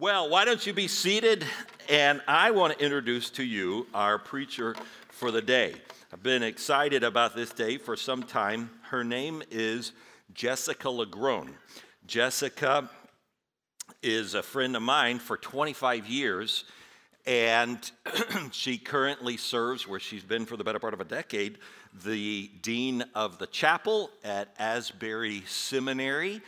Well, why don't you be seated? And I want to introduce to you our preacher for the day. I've been excited about this day for some time. Her name is Jessica LaGrone. Jessica is a friend of mine for 25 years, and she currently serves, where she's been for the better part of a decade, the dean of the chapel at Asbury Seminary.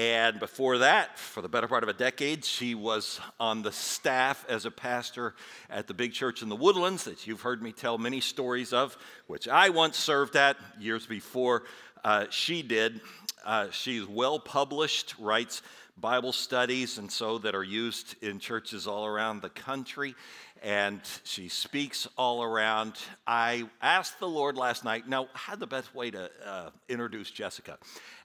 And before that, for the better part of a decade, she was on the staff as a pastor at the big church in the Woodlands that you've heard me tell many stories of, which I once served at years before uh, she did. Uh, she's well published, writes Bible studies, and so that are used in churches all around the country. And she speaks all around. I asked the Lord last night, now, how the best way to uh, introduce Jessica?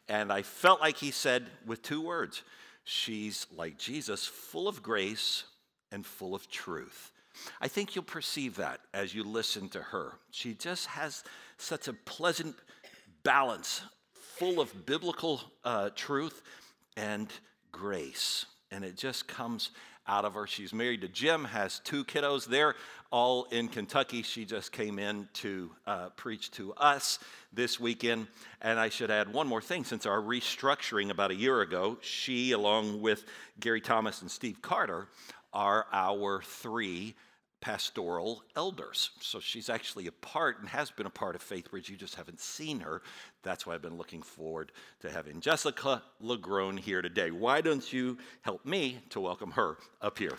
And I felt like he said with two words She's like Jesus, full of grace and full of truth. I think you'll perceive that as you listen to her. She just has such a pleasant balance, full of biblical uh, truth and grace. And it just comes out of her. She's married to Jim, has two kiddos. They're all in Kentucky. She just came in to uh, preach to us this weekend. And I should add one more thing since our restructuring about a year ago, she, along with Gary Thomas and Steve Carter, are our three pastoral elders. So she's actually a part and has been a part of Faithbridge. You just haven't seen her. That's why I've been looking forward to having Jessica LaGrone here today. Why don't you help me to welcome her up here?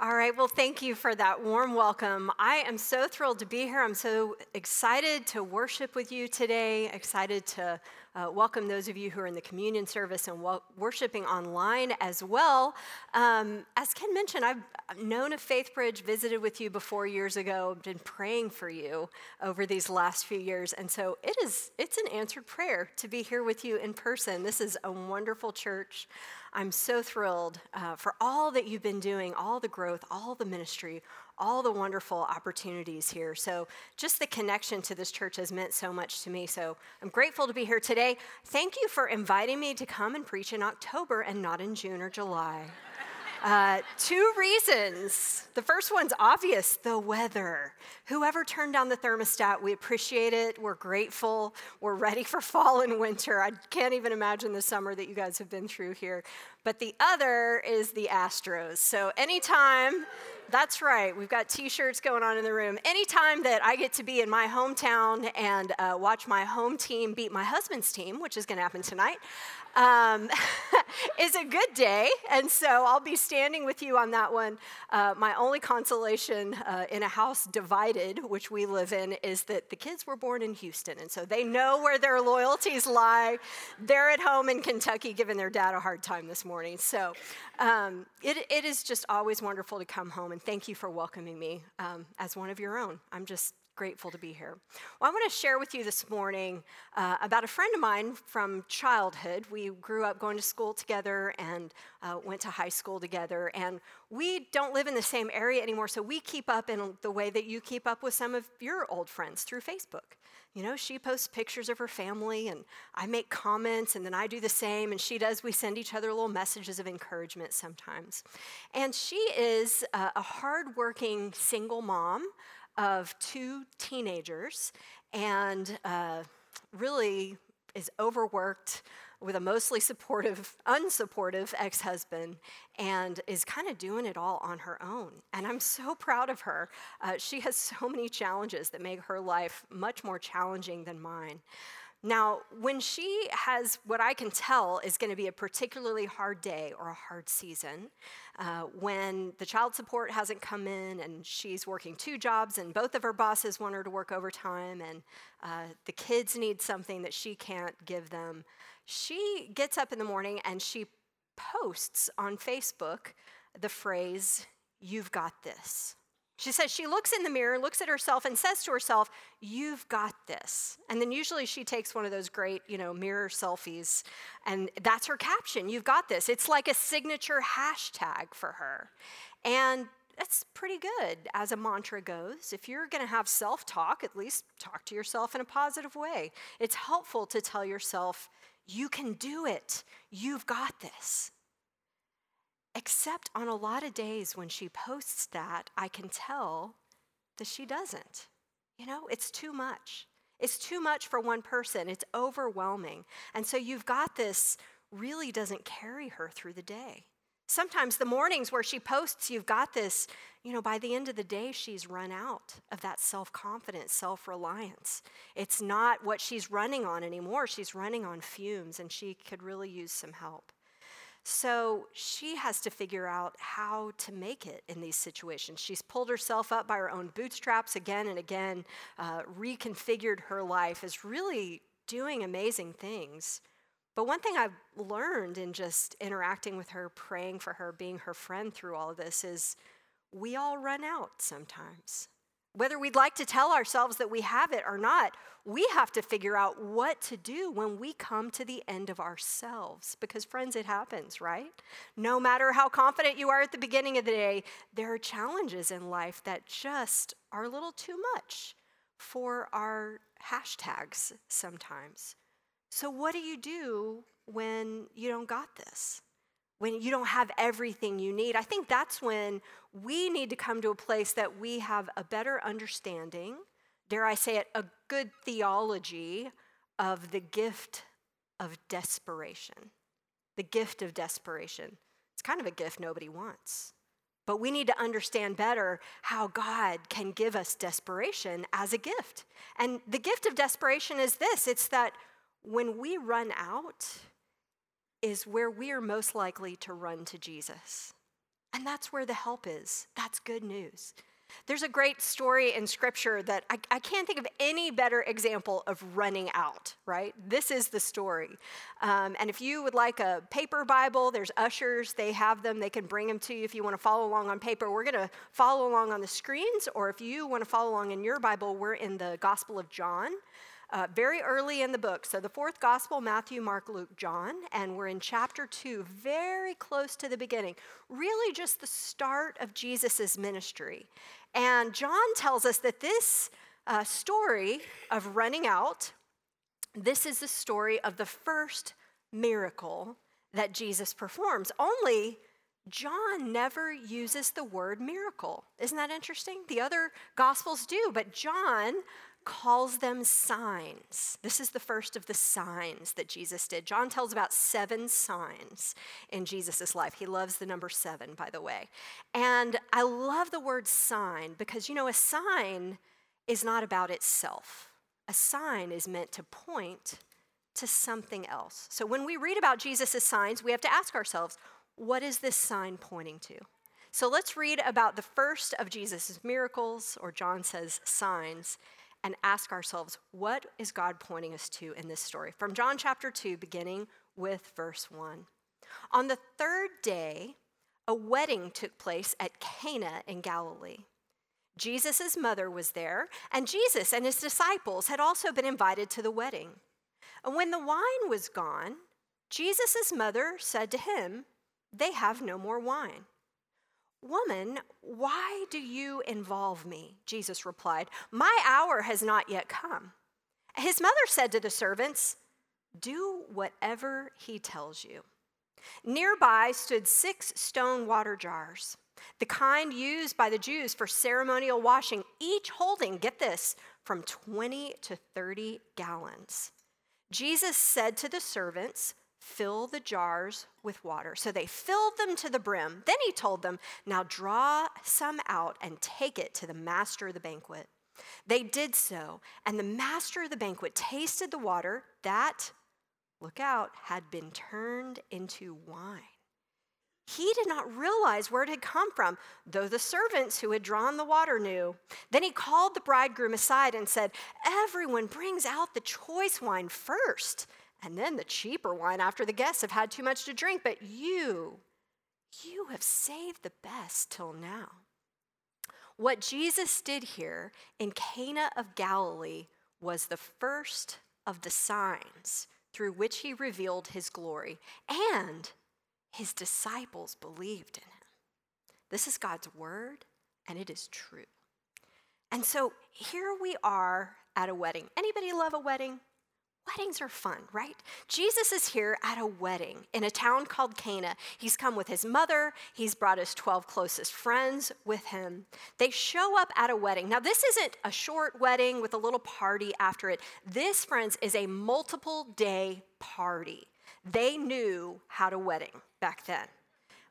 All right, well, thank you for that warm welcome. I am so thrilled to be here. I'm so excited to worship with you today, excited to uh, welcome those of you who are in the communion service and worshiping online as well. Um, as Ken mentioned, I've known of Faithbridge, visited with you before years ago, been praying for you over these last few years, and so it is it's an answered prayer to be here with you in person. This is a wonderful church. I'm so thrilled uh, for all that you've been doing, all the growth, all the ministry, all the wonderful opportunities here. So, just the connection to this church has meant so much to me. So, I'm grateful to be here today. Thank you for inviting me to come and preach in October and not in June or July. Uh, two reasons. The first one's obvious the weather. Whoever turned down the thermostat, we appreciate it. We're grateful. We're ready for fall and winter. I can't even imagine the summer that you guys have been through here. But the other is the Astros. So anytime that's right. We've got t shirts going on in the room. Anytime that I get to be in my hometown and uh, watch my home team beat my husband's team, which is going to happen tonight, um, is a good day. And so I'll be standing with you on that one. Uh, my only consolation uh, in a house divided, which we live in, is that the kids were born in Houston. And so they know where their loyalties lie. They're at home in Kentucky giving their dad a hard time this morning. So um, it, it is just always wonderful to come home. And thank you for welcoming me um, as one of your own. I'm just grateful to be here. Well, I want to share with you this morning uh, about a friend of mine from childhood. We grew up going to school together and uh, went to high school together. And we don't live in the same area anymore, so we keep up in the way that you keep up with some of your old friends through Facebook. You know, she posts pictures of her family, and I make comments, and then I do the same, and she does. We send each other little messages of encouragement sometimes. And she is uh, a hardworking single mom of two teenagers and uh, really is overworked with a mostly supportive, unsupportive ex husband and is kind of doing it all on her own. And I'm so proud of her. Uh, she has so many challenges that make her life much more challenging than mine. Now, when she has what I can tell is going to be a particularly hard day or a hard season, uh, when the child support hasn't come in and she's working two jobs and both of her bosses want her to work overtime and uh, the kids need something that she can't give them, she gets up in the morning and she posts on Facebook the phrase, You've got this. She says she looks in the mirror, looks at herself, and says to herself, You've got this. And then usually she takes one of those great, you know, mirror selfies, and that's her caption, You've got this. It's like a signature hashtag for her. And that's pretty good as a mantra goes. If you're going to have self talk, at least talk to yourself in a positive way. It's helpful to tell yourself, you can do it, you've got this. Except on a lot of days when she posts that, I can tell that she doesn't. You know, it's too much. It's too much for one person, it's overwhelming. And so you've got this really doesn't carry her through the day. Sometimes the mornings where she posts, you've got this, you know, by the end of the day, she's run out of that self confidence, self reliance. It's not what she's running on anymore. She's running on fumes, and she could really use some help. So she has to figure out how to make it in these situations. She's pulled herself up by her own bootstraps again and again, uh, reconfigured her life, is really doing amazing things. But one thing I've learned in just interacting with her, praying for her, being her friend through all of this is we all run out sometimes. Whether we'd like to tell ourselves that we have it or not, we have to figure out what to do when we come to the end of ourselves. Because, friends, it happens, right? No matter how confident you are at the beginning of the day, there are challenges in life that just are a little too much for our hashtags sometimes. So, what do you do when you don't got this? When you don't have everything you need. I think that's when we need to come to a place that we have a better understanding, dare I say it, a good theology of the gift of desperation. The gift of desperation. It's kind of a gift nobody wants. But we need to understand better how God can give us desperation as a gift. And the gift of desperation is this it's that when we run out, is where we are most likely to run to Jesus. And that's where the help is. That's good news. There's a great story in scripture that I, I, can't think of any better example of running out, right? This is the story. Um, and if you would like a paper Bible, there's ushers, they have them, they can bring them to you if you want to follow along on paper. We're going to follow along on the screens, or if you want to follow along in your Bible, we're in the Gospel of John uh, very early in the book. So, the fourth gospel Matthew, Mark, Luke, John, and we're in chapter two, very close to the beginning, really just the start of Jesus' ministry. And John tells us that this uh, story of running out, this is the story of the first miracle that Jesus performs. Only John never uses the word miracle. Isn't that interesting? The other gospels do, but John calls them signs. This is the first of the signs that Jesus did. John tells about seven signs in Jesus' life. He loves the number seven, by the way. And I love the word sign because, you know, a sign is not about itself, a sign is meant to point to something else. So when we read about Jesus' signs, we have to ask ourselves, what is this sign pointing to? So let's read about the first of Jesus' miracles, or John says signs, and ask ourselves, what is God pointing us to in this story? From John chapter 2, beginning with verse 1. On the third day, a wedding took place at Cana in Galilee. Jesus' mother was there, and Jesus and his disciples had also been invited to the wedding. And when the wine was gone, Jesus' mother said to him, They have no more wine. Woman, why do you involve me? Jesus replied, My hour has not yet come. His mother said to the servants, Do whatever he tells you. Nearby stood six stone water jars, the kind used by the Jews for ceremonial washing, each holding, get this, from 20 to 30 gallons. Jesus said to the servants, fill the jars with water. So they filled them to the brim. Then he told them, Now draw some out and take it to the master of the banquet. They did so, and the master of the banquet tasted the water that, look out, had been turned into wine. He did not realize where it had come from, though the servants who had drawn the water knew. Then he called the bridegroom aside and said, Everyone brings out the choice wine first and then the cheaper wine after the guests have had too much to drink. But you, you have saved the best till now. What Jesus did here in Cana of Galilee was the first of the signs through which he revealed his glory, and his disciples believed in him. This is God's word, and it is true. And so here we are at a wedding. Anybody love a wedding? Weddings are fun, right? Jesus is here at a wedding in a town called Cana. He's come with his mother, he's brought his 12 closest friends with him. They show up at a wedding. Now, this isn't a short wedding with a little party after it. This, friends, is a multiple day party. They knew how to wedding back then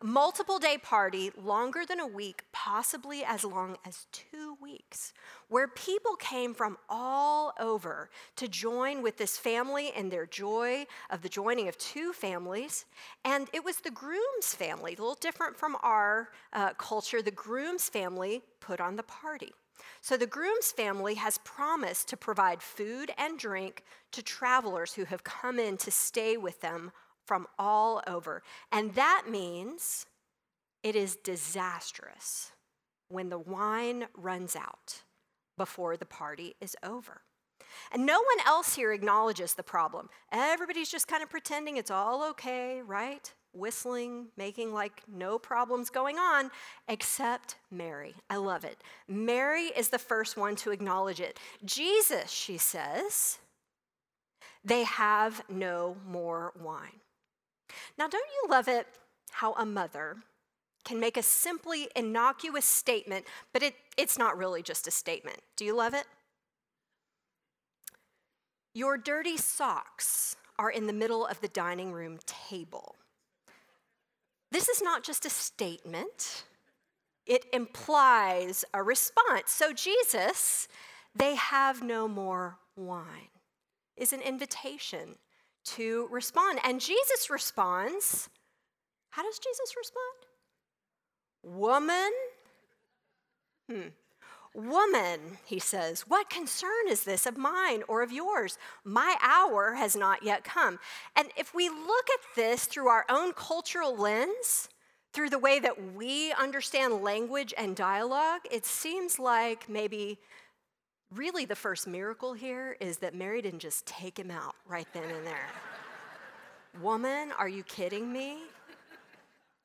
multiple day party, longer than a week, possibly as long as two weeks, where people came from all over to join with this family in their joy of the joining of two families. And it was the groom's family, a little different from our uh, culture. The groom's family put on the party. So the groom's family has promised to provide food and drink to travelers who have come in to stay with them from all over. And that means it is disastrous when the wine runs out before the party is over. And no one else here acknowledges the problem. Everybody's just kind of pretending it's all okay, right? Whistling, making like no problems going on, except Mary. I love it. Mary is the first one to acknowledge it. Jesus, she says, they have no more wine. Now, don't you love it how a mother can make a simply innocuous statement, but it, it's not really just a statement? Do you love it? Your dirty socks are in the middle of the dining room table. This is not just a statement, it implies a response. So, Jesus, they have no more wine, is an invitation to respond. And Jesus responds. How does Jesus respond? Woman, hmm. Woman, he says, what concern is this of mine or of yours? My hour has not yet come. And if we look at this through our own cultural lens, through the way that we understand language and dialogue, it seems like maybe really the first miracle here is that Mary didn't just take him out right then and there. Woman, are you kidding me?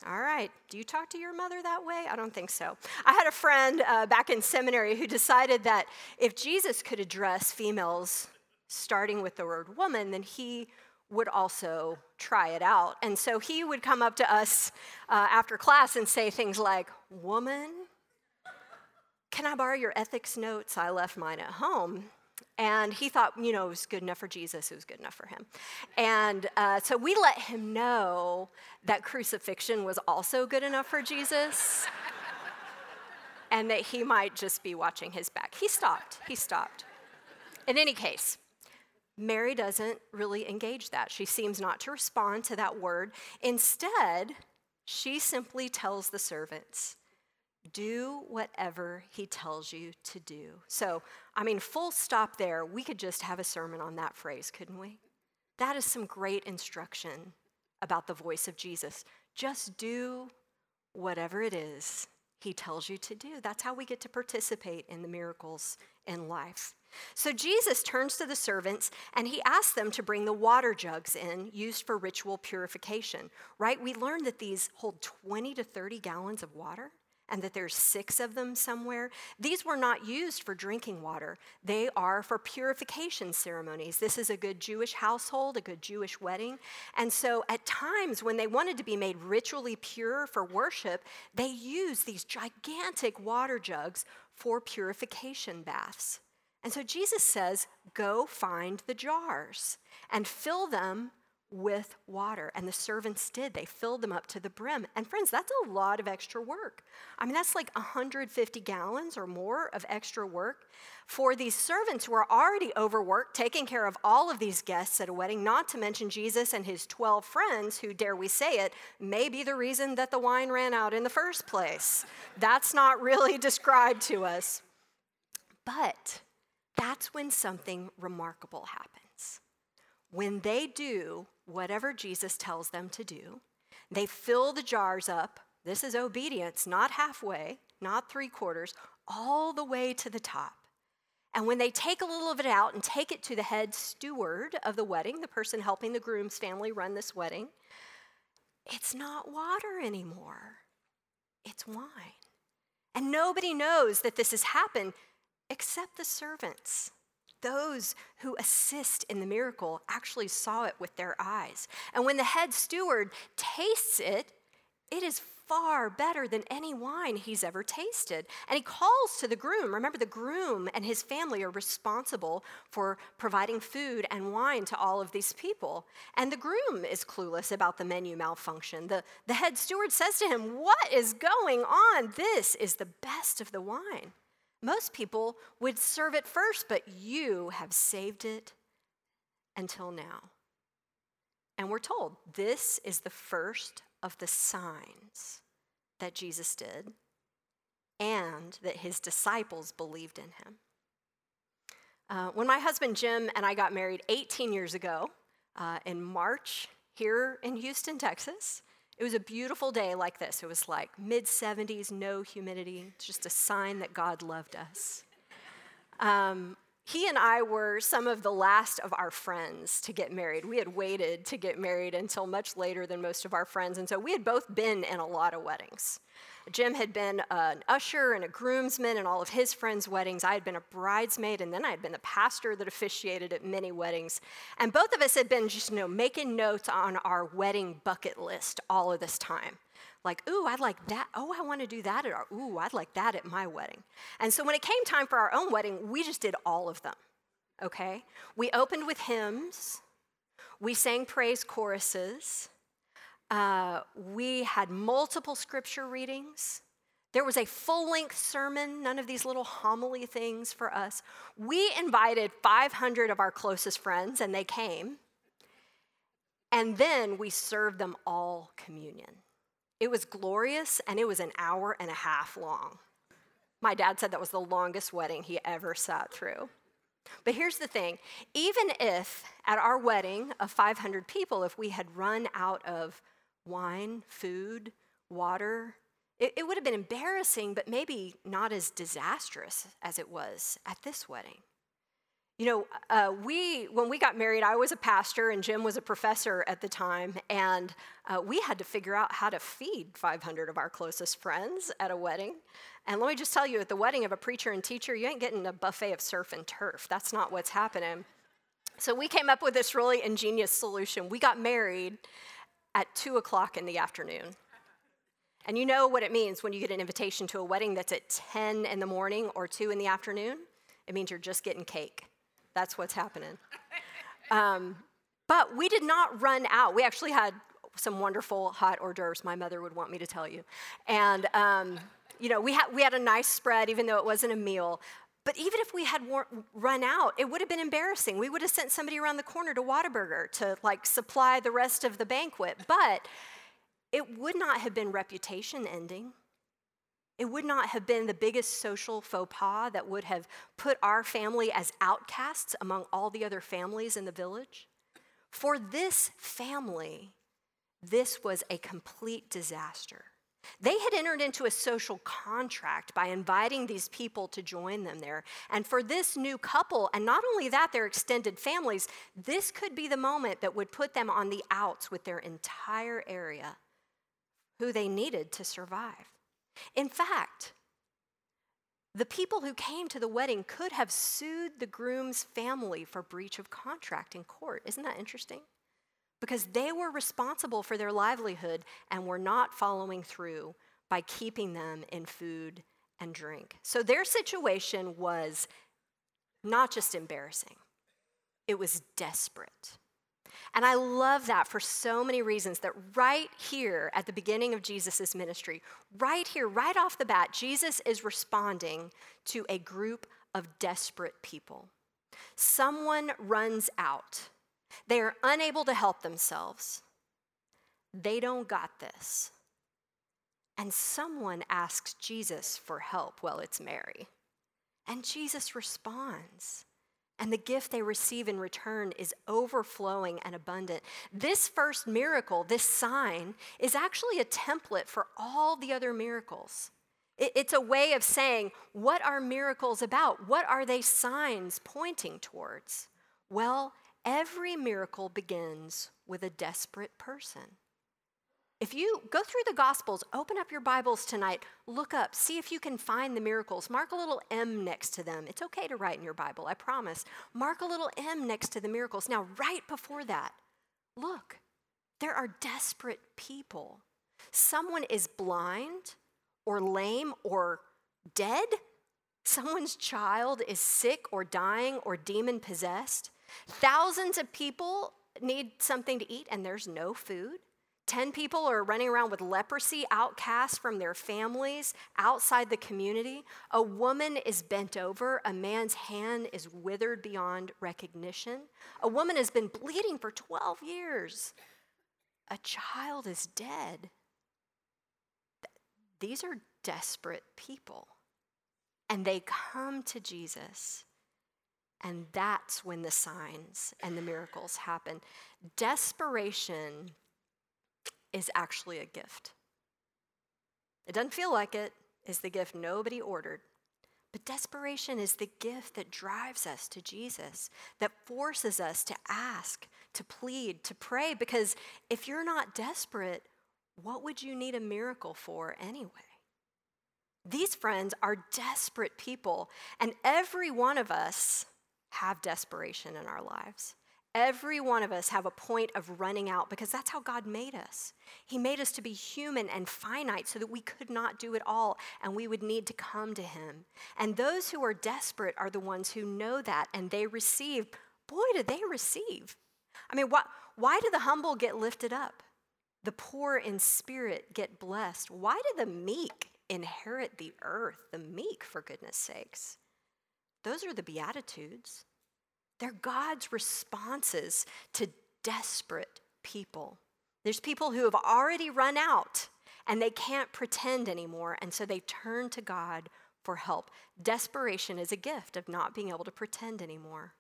All right. Do you talk to your mother that way? I don't think so. I had a friend uh, back in seminary who decided that if Jesus could address females starting with the word woman, then he would also try it out. And so he would come up to us uh, after class and say things like, Woman, can I borrow your ethics notes? I left mine at home. And he thought, you know, it was good enough for Jesus, it was good enough for him. And uh, so we let him know that crucifixion was also good enough for Jesus and that he might just be watching his back. He stopped. He stopped. In any case, Mary doesn't really engage that. She seems not to respond to that word. Instead, she simply tells the servants, do whatever he tells you to do. So, I mean, full stop there. We could just have a sermon on that phrase, couldn't we? That is some great instruction about the voice of Jesus. Just do whatever it is he tells you to do. That's how we get to participate in the miracles in life. So Jesus turns to the servants and he asks them to bring the water jugs in used for ritual purification, right? We learned that these hold 20 to 30 gallons of water and that there's six of them somewhere. These were not used for drinking water, they are for purification ceremonies. This is a good Jewish household, a good Jewish wedding. And so at times when they wanted to be made ritually pure for worship, they used these gigantic water jugs for purification baths. And so Jesus says, Go find the jars and fill them with water. And the servants did. They filled them up to the brim. And friends, that's a lot of extra work. I mean, that's like 150 gallons or more of extra work for these servants who are already overworked, taking care of all of these guests at a wedding, not to mention Jesus and his 12 friends, who, dare we say it, may be the reason that the wine ran out in the first place. That's not really described to us. But that's when something remarkable happens. When they do whatever Jesus tells them to do. They fill the jars up. This is obedience, not halfway, not three quarters, all the way to the top. And when they take a little of it out and take it to the head steward of the wedding, the person helping the groom's family run this wedding, it's not water anymore. it's wine. And nobody knows that this has happened except the servants. Those who assist in the miracle actually saw it with their eyes. And when the head steward tastes it, it is far better than any wine he's ever tasted. And he calls to the groom. Remember, the groom and his family are responsible for providing food and wine to all of these people. And the groom is clueless about the menu malfunction. The, the head steward says to him, What is going on? This is the best of the wine. Most people would serve it first, but you have saved it until now. And we're told this is the first of the signs that Jesus did and that his disciples believed in him. Uh, when my husband Jim and I got married 18 years ago uh, in March here in Houston, Texas, it was a beautiful day like this. It was like mid 70s, no humidity, just a sign that God loved us. Um, he and I were some of the last of our friends to get married. We had waited to get married until much later than most of our friends, and so we had both been in a lot of weddings. Jim had been an usher and a groomsman in all of his friends' weddings. I had been a bridesmaid, and then I had been the pastor that officiated at many weddings. And both of us had been just, you know, making notes on our wedding bucket list all of this time like, ooh, I'd like that. Oh, I want to do that at our, ooh, I'd like that at my wedding. And so when it came time for our own wedding, we just did all of them, okay? We opened with hymns, we sang praise choruses, uh, we had multiple scripture readings. There was a full length sermon, none of these little homily things for us. We invited 500 of our closest friends, and they came. And then we served them all communion. It was glorious and it was an hour and a half long. My dad said that was the longest wedding he ever sat through. But here's the thing even if at our wedding of 500 people, if we had run out of wine, food, water, it, it would have been embarrassing, but maybe not as disastrous as it was at this wedding. You know, uh, we when we got married, I was a pastor and Jim was a professor at the time, and uh, we had to figure out how to feed 500 of our closest friends at a wedding. And let me just tell you, at the wedding of a preacher and teacher, you ain't getting a buffet of surf and turf. That's not what's happening. So we came up with this really ingenious solution. We got married at two o'clock in the afternoon. And you know what it means when you get an invitation to a wedding that's at 10 in the morning or 2 in the afternoon? It means you're just getting cake. That's what's happening. Um, but we did not run out. We actually had some wonderful hot hors d'oeuvres, my mother would want me to tell you. And, um, you know, we had, we had a nice spread, even though it wasn't a meal. But even if we had run out, it would have been embarrassing. We would have sent somebody around the corner to Whataburger to like supply the rest of the banquet. But it would not have been reputation ending. It would not have been the biggest social faux pas that would have put our family as outcasts among all the other families in the village. For this family, this was a complete disaster. They had entered into a social contract by inviting these people to join them there. And for this new couple, and not only that, their extended families, this could be the moment that would put them on the outs with their entire area, who they needed to survive. In fact, the people who came to the wedding could have sued the groom's family for breach of contract in court. Isn't that interesting? Because they were responsible for their livelihood and were not following through by keeping them in food and drink. So their situation was not just embarrassing, it was desperate. And I love that for so many reasons that right here at the beginning of Jesus' ministry, right here, right off the bat, Jesus is responding to a group of desperate people. Someone runs out, they are unable to help themselves, they don't got this. And someone asks Jesus for help. Well, it's Mary. And Jesus responds and the gift they receive in return is overflowing and abundant. This first miracle, this sign, is actually a template for all the other miracles. It's a way of saying, what are miracles about? What are they signs pointing towards? Well, every miracle begins with a desperate person. If you go through the Gospels, open up your Bibles tonight, look up, see if you can find the miracles. Mark a little M next to them. It's okay to write in your Bible, I promise. Mark a little M next to the miracles. Now, right before that, look, there are desperate people. Someone is blind or lame or dead. Someone's child is sick or dying or demon possessed. Thousands of people need something to eat and there's no food. 10 people are running around with leprosy, outcast from their families, outside the community. A woman is bent over. A man's hand is withered beyond recognition. A woman has been bleeding for 12 years. A child is dead. These are desperate people. And they come to Jesus. And that's when the signs and the miracles happen. Desperation is actually a gift. It doesn't feel like it, it, is the gift nobody ordered. But desperation is the gift that drives us to Jesus, that forces us to ask, to plead, to pray. Because if you're not desperate, what would you need a miracle for anyway? These friends are desperate people, and every one of us have desperation in our lives. Every one of us have a point of running out because that's how God made us. He made us to be human and finite so that we could not do it all and we would need to come to Him. And those who are desperate are the ones who know that and they receive. Boy, do they receive. I mean, why, why do the humble get lifted up? The poor in spirit get blessed. Why do the meek inherit the earth? The meek, for goodness sakes. Those are the Beatitudes. They're God's responses to desperate people. There's people who have already run out and they can't pretend anymore, and so they turn to God for help. Desperation is a gift of not being able to pretend anymore.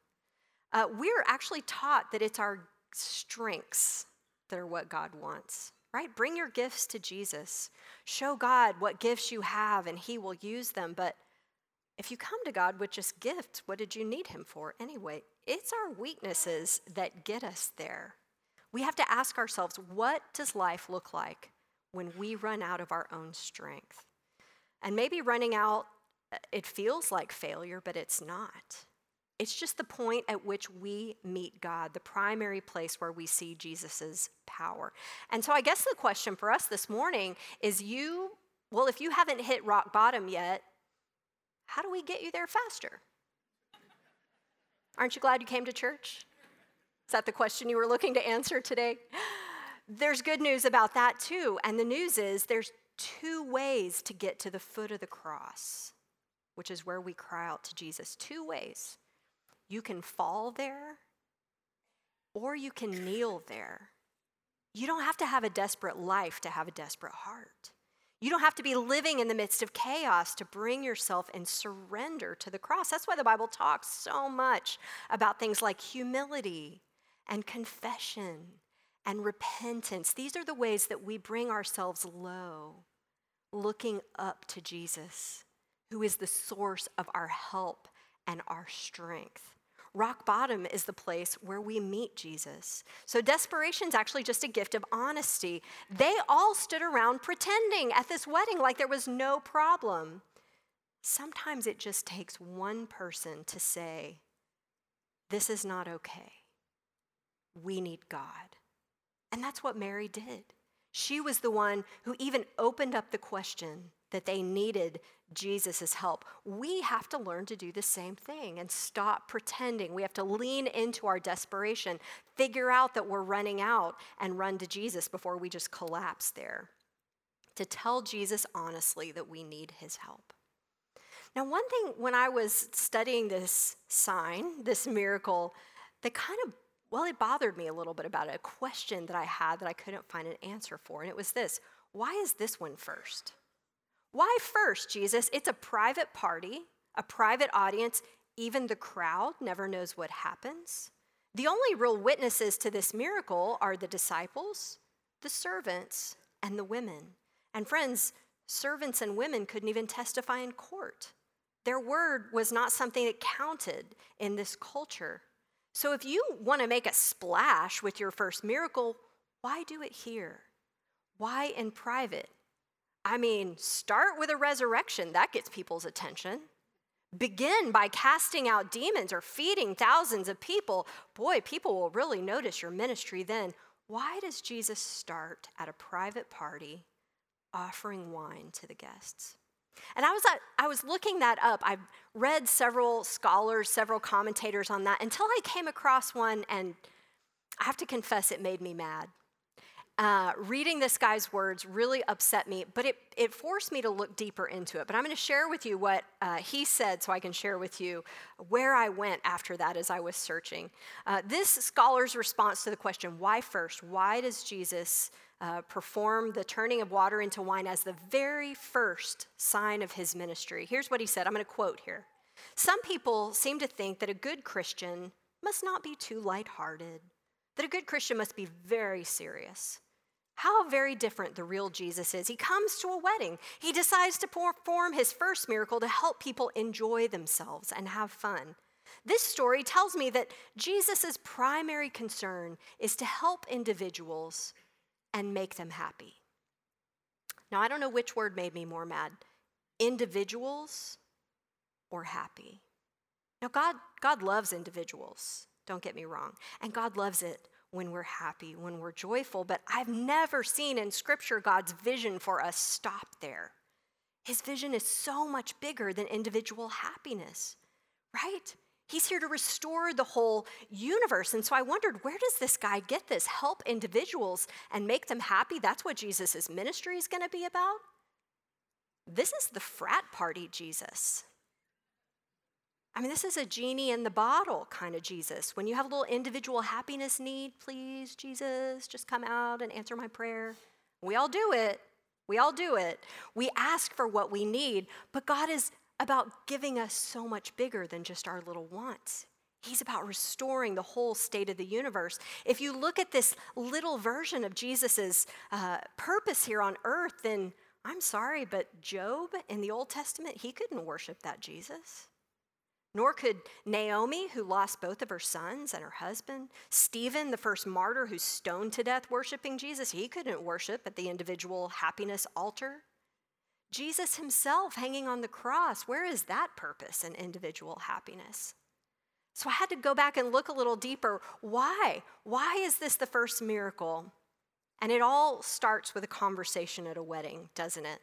Uh, we're actually taught that it's our strengths that are what God wants, right? Bring your gifts to Jesus. Show God what gifts you have, and He will use them. But if you come to God with just gifts, what did you need Him for anyway? It's our weaknesses that get us there. We have to ask ourselves what does life look like when we run out of our own strength? And maybe running out, uh, it feels like failure, but it's not. It's just the point at which we meet God, the primary place where we see Jesus' power. And so I guess the question for us this morning is you, well, if you haven't hit rock bottom yet, how do we get you there faster? Aren't you glad you came to church? Is that the question you were looking to answer today? There's good news about that too. And the news is there's two ways to get to the foot of the cross, which is where we cry out to Jesus. Two ways. You can fall there, or you can kneel there. You don't have to have a desperate life to have a desperate heart. You don't have to be living in the midst of chaos to bring yourself and surrender to the cross. That's why the Bible talks so much about things like humility and confession and repentance. These are the ways that we bring ourselves low, looking up to Jesus, who is the source of our help and our strength. Rock bottom is the place where we meet Jesus. So desperation is actually just a gift of honesty. They all stood around pretending at this wedding like there was no problem. Sometimes it just takes one person to say, This is not okay. We need God. And that's what Mary did. She was the one who even opened up the question that they needed Jesus' help. We have to learn to do the same thing and stop pretending. We have to lean into our desperation, figure out that we're running out, and run to Jesus before we just collapse there. To tell Jesus honestly that we need his help. Now, one thing when I was studying this sign, this miracle, that kind of, well, it bothered me a little bit about it, a question that I had that I couldn't find an answer for. And it was this why is this one first? Why first, Jesus? It's a private party, a private audience. Even the crowd never knows what happens. The only real witnesses to this miracle are the disciples, the servants, and the women. And friends, servants and women couldn't even testify in court. Their word was not something that counted in this culture. So if you want to make a splash with your first miracle, why do it here? Why in private? I mean, start with a resurrection, that gets people's attention. Begin by casting out demons or feeding thousands of people. Boy, people will really notice your ministry then. Why does Jesus start at a private party offering wine to the guests? And I was, at, I was looking that up. I read several scholars, several commentators on that until I came across one, and I have to confess it made me mad. Uh, reading this guy's words really upset me, but it, it forced me to look deeper into it. But I'm going to share with you what uh, he said so I can share with you where I went after that as I was searching. Uh, this scholar's response to the question, why first? Why does Jesus uh, perform the turning of water into wine as the very first sign of his ministry? Here's what he said I'm going to quote here. Some people seem to think that a good Christian must not be too lighthearted, that a good Christian must be very serious. How very different the real Jesus is. He comes to a wedding. He decides to perform his first miracle to help people enjoy themselves and have fun. This story tells me that Jesus' primary concern is to help individuals and make them happy. Now, I don't know which word made me more mad individuals or happy. Now, God, God loves individuals, don't get me wrong, and God loves it when we're happy, when we're joyful. But I've never seen in Scripture God's vision for us stop there. His vision is so much bigger than individual happiness, right? He's here to restore the whole universe. And so I wondered, where does this guy get this? Help individuals and make them happy? That's what Jesus' ministry is going to be about? This is the frat party Jesus. I mean, this is a genie in the bottle kind of Jesus. When you have a little individual happiness need, please, Jesus, just come out and answer my prayer. We all do it. We all do it. We ask for what we need, but God is about giving us so much bigger than just our little wants. He's about restoring the whole state of the universe. If you look at this little version of Jesus' uh, purpose here on earth, then I'm sorry, but Job in the Old Testament, he couldn't worship that Jesus. Nor could Naomi, who lost both of her sons and her husband. Stephen, the first martyr who's stoned to death worshiping Jesus, he couldn't worship at the individual happiness altar. Jesus himself hanging on the cross, where is that purpose in individual happiness? So I had to go back and look a little deeper. Why? Why is this the first miracle? And it all starts with a conversation at a wedding, doesn't it?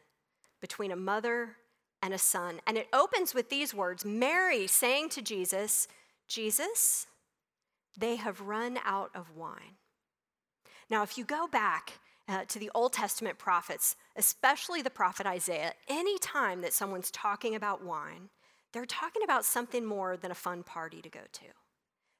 Between a mother and a son. And it opens with these words Mary saying to Jesus, Jesus, they have run out of wine. Now, if you go back uh, to the Old Testament prophets, especially the prophet Isaiah, any time that someone's talking about wine, they're talking about something more than a fun party to go to.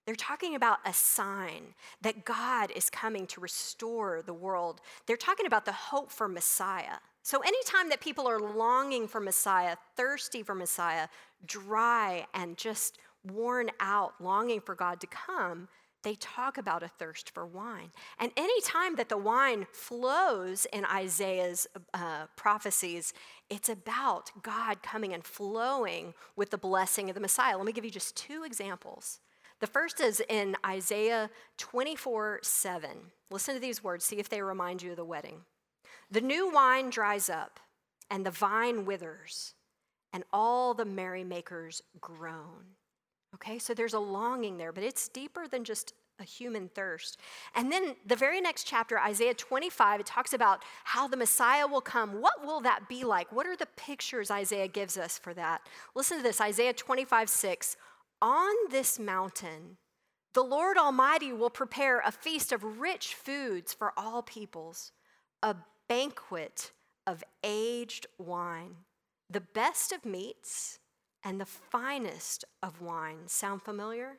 They're talking about a sign that God is coming to restore the world. They're talking about the hope for Messiah. So, anytime that people are longing for Messiah, thirsty for Messiah, dry and just worn out, longing for God to come, they talk about a thirst for wine. And anytime that the wine flows in Isaiah's uh, prophecies, it's about God coming and flowing with the blessing of the Messiah. Let me give you just two examples. The first is in Isaiah 24 7. Listen to these words, see if they remind you of the wedding. The new wine dries up, and the vine withers, and all the merrymakers groan. Okay, so there's a longing there, but it's deeper than just a human thirst. And then the very next chapter, Isaiah 25, it talks about how the Messiah will come. What will that be like? What are the pictures Isaiah gives us for that? Listen to this Isaiah 25, 6. On this mountain, the Lord Almighty will prepare a feast of rich foods for all peoples, a banquet of aged wine, the best of meats and the finest of wine. Sound familiar?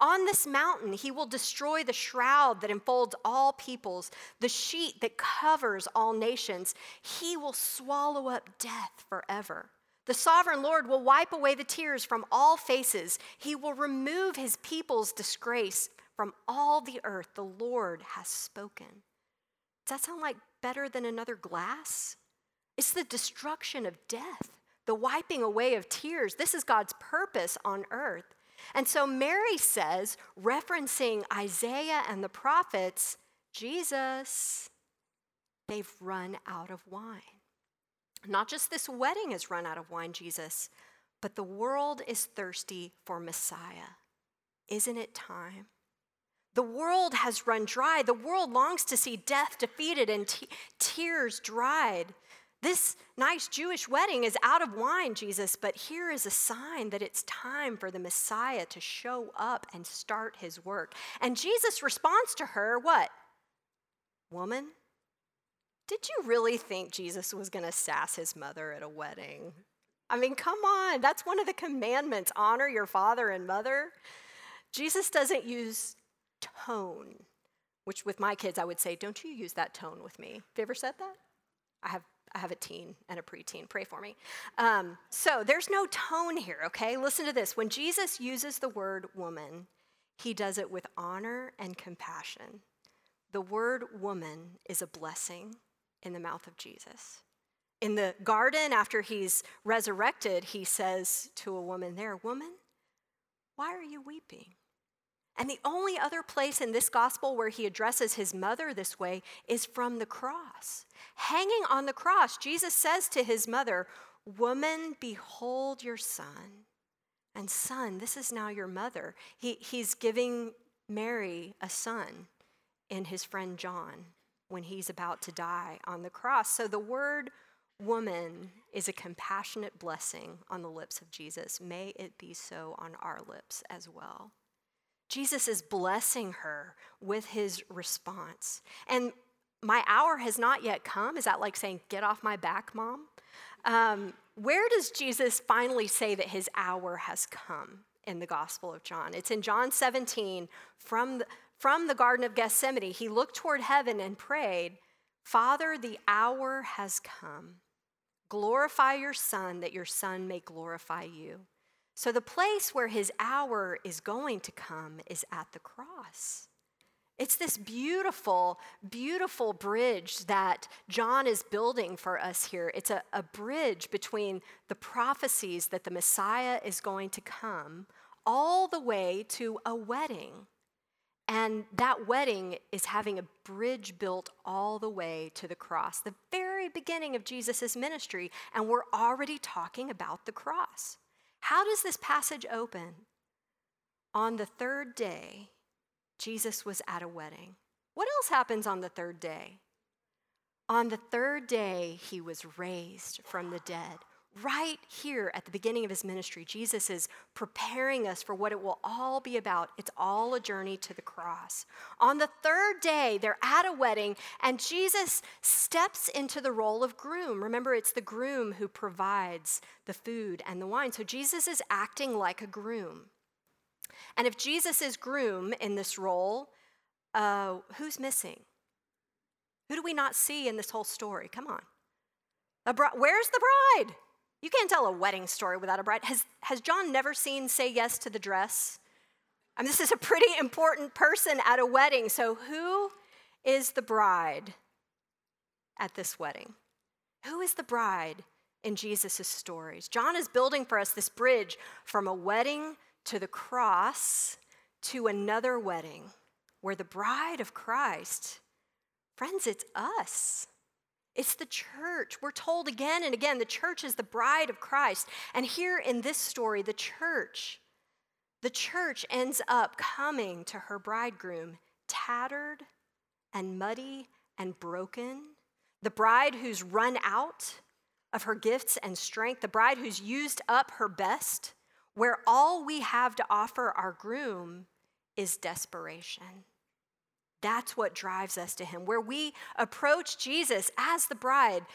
On this mountain, he will destroy the shroud that enfolds all peoples, the sheet that covers all nations. He will swallow up death forever. The sovereign Lord will wipe away the tears from all faces. He will remove his people's disgrace from all the earth. The Lord has spoken. Does that sound like better than another glass? It's the destruction of death, the wiping away of tears. This is God's purpose on earth. And so Mary says, referencing Isaiah and the prophets, Jesus, they've run out of wine. Not just this wedding has run out of wine, Jesus, but the world is thirsty for Messiah. Isn't it time? The world has run dry. The world longs to see death defeated and tears dried. This nice Jewish wedding is out of wine, Jesus, but here is a sign that it's time for the Messiah to show up and start his work. And Jesus responds to her, what? Woman, did you really think Jesus was going to sass his mother at a wedding? I mean, come on, that's one of the commandments honor your father and mother. Jesus doesn't use tone, which with my kids I would say, don't you use that tone with me. Have you ever said that? I have I have a teen and a preteen. Pray for me. Um, so there's no tone here, okay? Listen to this. When Jesus uses the word woman, he does it with honor and compassion. The word woman is a blessing in the mouth of Jesus. In the garden, after he's resurrected, he says to a woman there, Woman, why are you weeping? And the only other place in this gospel where he addresses his mother this way is from the cross. Hanging on the cross, Jesus says to his mother, Woman, behold your son. And son, this is now your mother. He, he's giving Mary a son in his friend John when he's about to die on the cross. So the word woman is a compassionate blessing on the lips of Jesus. May it be so on our lips as well. Jesus is blessing her with his response. And my hour has not yet come. Is that like saying, get off my back, mom? Um, where does Jesus finally say that his hour has come in the Gospel of John? It's in John 17 from the, from the Garden of Gethsemane. He looked toward heaven and prayed, Father, the hour has come. Glorify your Son, that your Son may glorify you. So, the place where his hour is going to come is at the cross. It's this beautiful, beautiful bridge that John is building for us here. It's a, a, bridge between the prophecies that the Messiah is going to come all the way to a wedding. And that wedding is having a bridge built all the way to the cross, the very beginning of Jesus' ministry. And we're already talking about the cross. How does this passage open? On the third day, Jesus was at a wedding. What else happens on the third day? On the third day, he was raised from the dead. Right here at the beginning of his ministry, Jesus is preparing us for what it will all be about. It's all a journey to the cross. On the third day, they're at a wedding, and Jesus steps into the role of groom. Remember, it's the groom who provides the food and the wine. So Jesus is acting like a groom. And if Jesus is groom in this role, uh, who's missing? Who do we not see in this whole story? Come on. Where's the bride? You can't tell a wedding story without a bride. Has, has John never seen Say Yes to the Dress? I mean, this is a pretty important person at a wedding. So, who is the bride at this wedding? Who is the bride in Jesus' stories? John is building for us this bridge from a wedding to the cross to another wedding where the bride of Christ, friends, it's us. It's the church. We're told again and again the church is the bride of Christ. And here in this story, the church, the church ends up coming to her bridegroom tattered and muddy and broken. The bride who's run out of her gifts and strength, the bride who's used up her best where all we have to offer our groom is desperation. That's what drives us to him. Where we approach Jesus as the bride,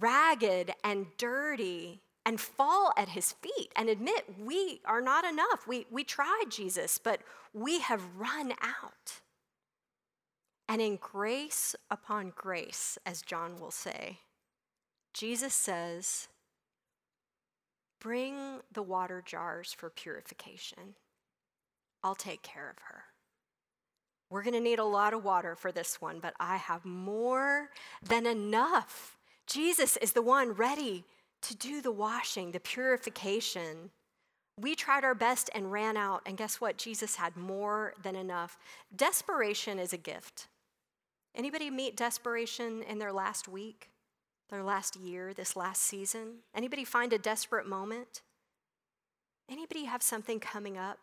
ragged and dirty, and fall at his feet and admit we are not enough. We, we tried Jesus, but we have run out. And in grace upon grace, as John will say, Jesus says, Bring the water jars for purification. I'll take care of her. We're going to need a lot of water for this one, but I have more than enough. Jesus is the one ready to do the washing, the purification. We tried our best and ran out, and guess what? Jesus had more than enough. Desperation is a gift. Anybody meet desperation in their last week, their last year, this last season? Anybody find a desperate moment? Anybody have something coming up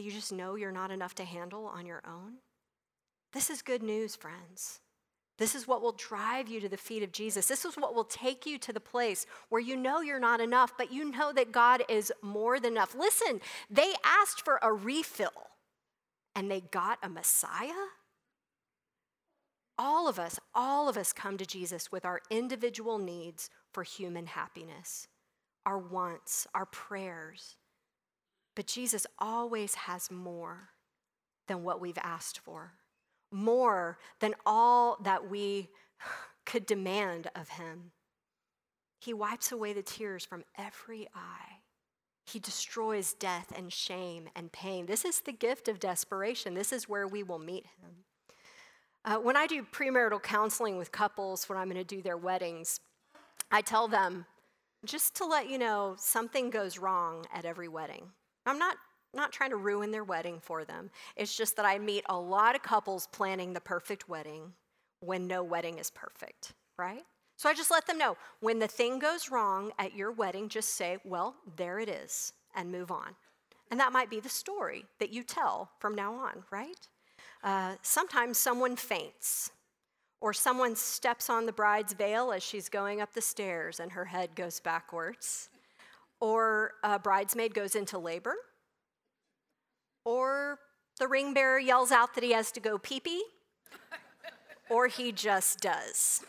that you just know you're not enough to handle on your own? This is good news, friends. This is what will drive you to the feet of Jesus. This is what will take you to the place where you know you're not enough, but you know that God is more than enough. Listen, they asked for a refill and they got a Messiah. All of us, all of us come to Jesus with our individual needs for human happiness, our wants, our prayers. But Jesus always has more than what we've asked for more than all that we could demand of him. He wipes away the tears from every eye. He destroys death and shame and pain. This is the gift of desperation. This is where we will meet him. Uh, when I do premarital counseling with couples, when I'm going to do their weddings, I tell them just to let you know something goes wrong at every wedding. I'm not not trying to ruin their wedding for them. It's just that I meet a lot of couples planning the perfect wedding when no wedding is perfect, right? So I just let them know when the thing goes wrong at your wedding, just say, well, there it is, and move on. And that might be the story that you tell from now on, right? Uh, sometimes someone faints, or someone steps on the bride's veil as she's going up the stairs and her head goes backwards, or a bridesmaid goes into labor or the ring bearer yells out that he has to go pee pee, or he just does.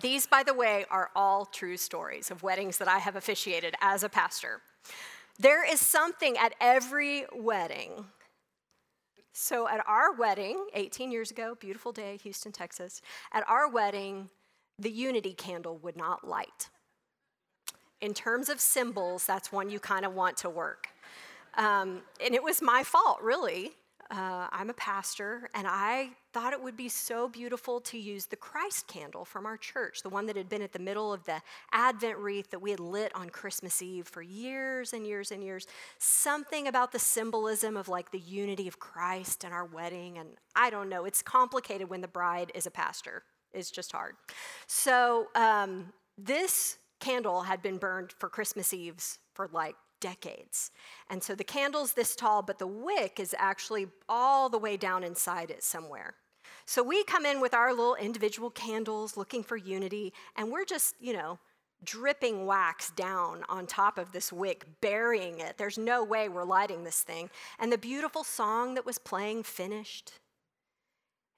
These, by the way, are all true stories of weddings that I have officiated as a pastor. There is something at every wedding. So, at our wedding, 18 years ago, beautiful day, Houston, Texas, at our wedding, the unity candle would not light. In terms of symbols, that's one you kind of want to work. Um, and it was my fault, really. Uh, I'm a pastor, and I thought it would be so beautiful to use the Christ candle from our church, the one that had been at the middle of the Advent wreath that we had lit on Christmas Eve for years and years and years. Something about the symbolism of like the unity of Christ and our wedding. And I don't know, it's complicated when the bride is a pastor, it's just hard. So, um, this candle had been burned for Christmas Eves for like decades. And so the candle's this tall, but the wick is actually all the way down inside it somewhere. So we come in with our little individual candles looking for unity, and we're just, you know, dripping wax down on top of this wick, burying it. There's no way we're lighting this thing. And the beautiful song that was playing finished.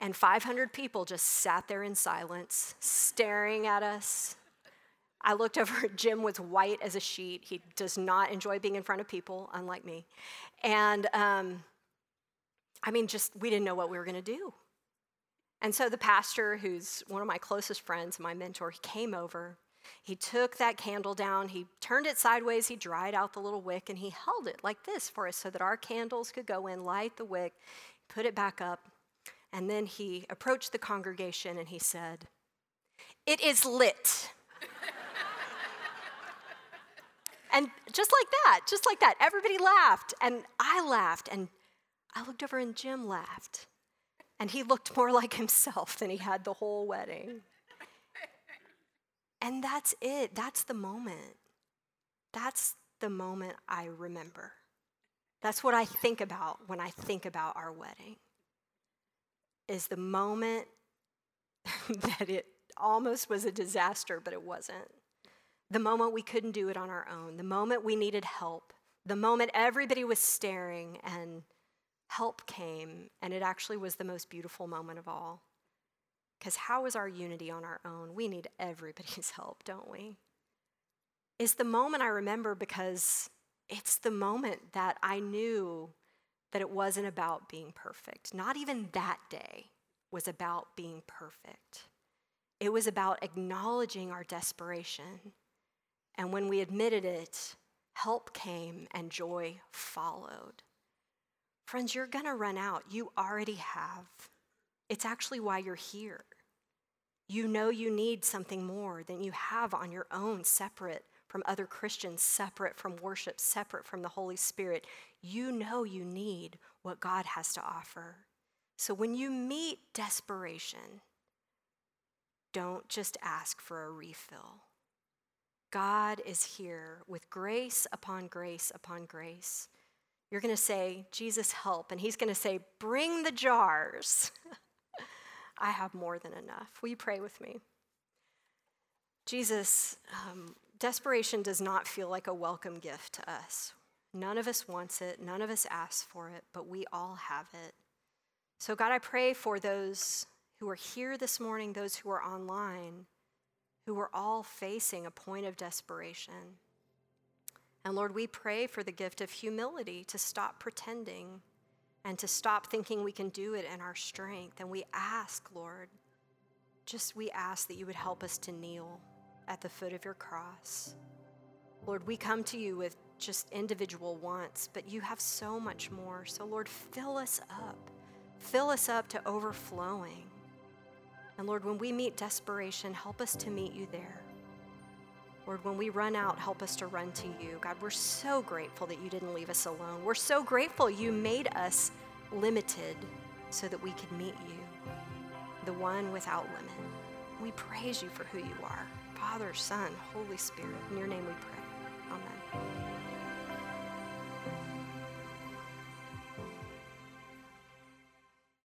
And 500 people just sat there in silence, staring at us, I looked over, Jim was white as a sheet. He does not enjoy being in front of people, unlike me. And um, I mean, just we didn't know what we were going to do. And so the pastor, who's one of my closest friends, my mentor, he came over. He took that candle down, he turned it sideways, he dried out the little wick, and he held it like this for us so that our candles could go in, light the wick, put it back up. And then he approached the congregation and he said, It is lit. And just like that, just like that, everybody laughed. And I laughed. And I looked over and Jim laughed. And he looked more like himself than he had the whole wedding. And that's it. That's the moment. That's the moment I remember. That's what I think about when I think about our wedding. Is the moment that it almost was a disaster, but it wasn't the moment we couldn't do it on our own, the moment we needed help, the moment everybody was staring and help came, and it actually was the most beautiful moment of all. Because how is our unity on our own? We need everybody's help, don't we? It's the moment I remember because it's the moment that I knew that it wasn't about being perfect. Not even that day was about being perfect. It was about acknowledging our desperation and when we admitted it, help came and joy followed. Friends, you're going to run out. You already have. It's actually why you're here. You know you need something more than you have on your own, separate from other Christians, separate from worship, separate from the Holy Spirit. You know you need what God has to offer. So when you meet desperation, don't just ask for a refill. God is here with grace upon grace upon grace. You're going to say, Jesus, help. And he's going to say, Bring the jars. I have more than enough. Will you pray with me? Jesus, um, desperation does not feel like a welcome gift to us. None of us wants it, none of us asks for it, but we all have it. So, God, I pray for those who are here this morning, those who are online, who are all facing a point of desperation. And Lord, we pray for the gift of humility to stop pretending and to stop thinking we can do it in our strength. And we ask, Lord, just we ask that you would help us to kneel at the foot of your cross. Lord, we come to you with just individual wants, but you have so much more. So, Lord, fill us up. Fill us up to overflowing. And Lord, when we meet desperation, help us to meet you there. Lord, when we run out, help us to run to you. God, we're so grateful that you didn't leave us alone. We're so grateful you made us limited so that we could meet you, the one without limit. We praise you for who you are. Father, Son, Holy Spirit. In your name we pray. Amen.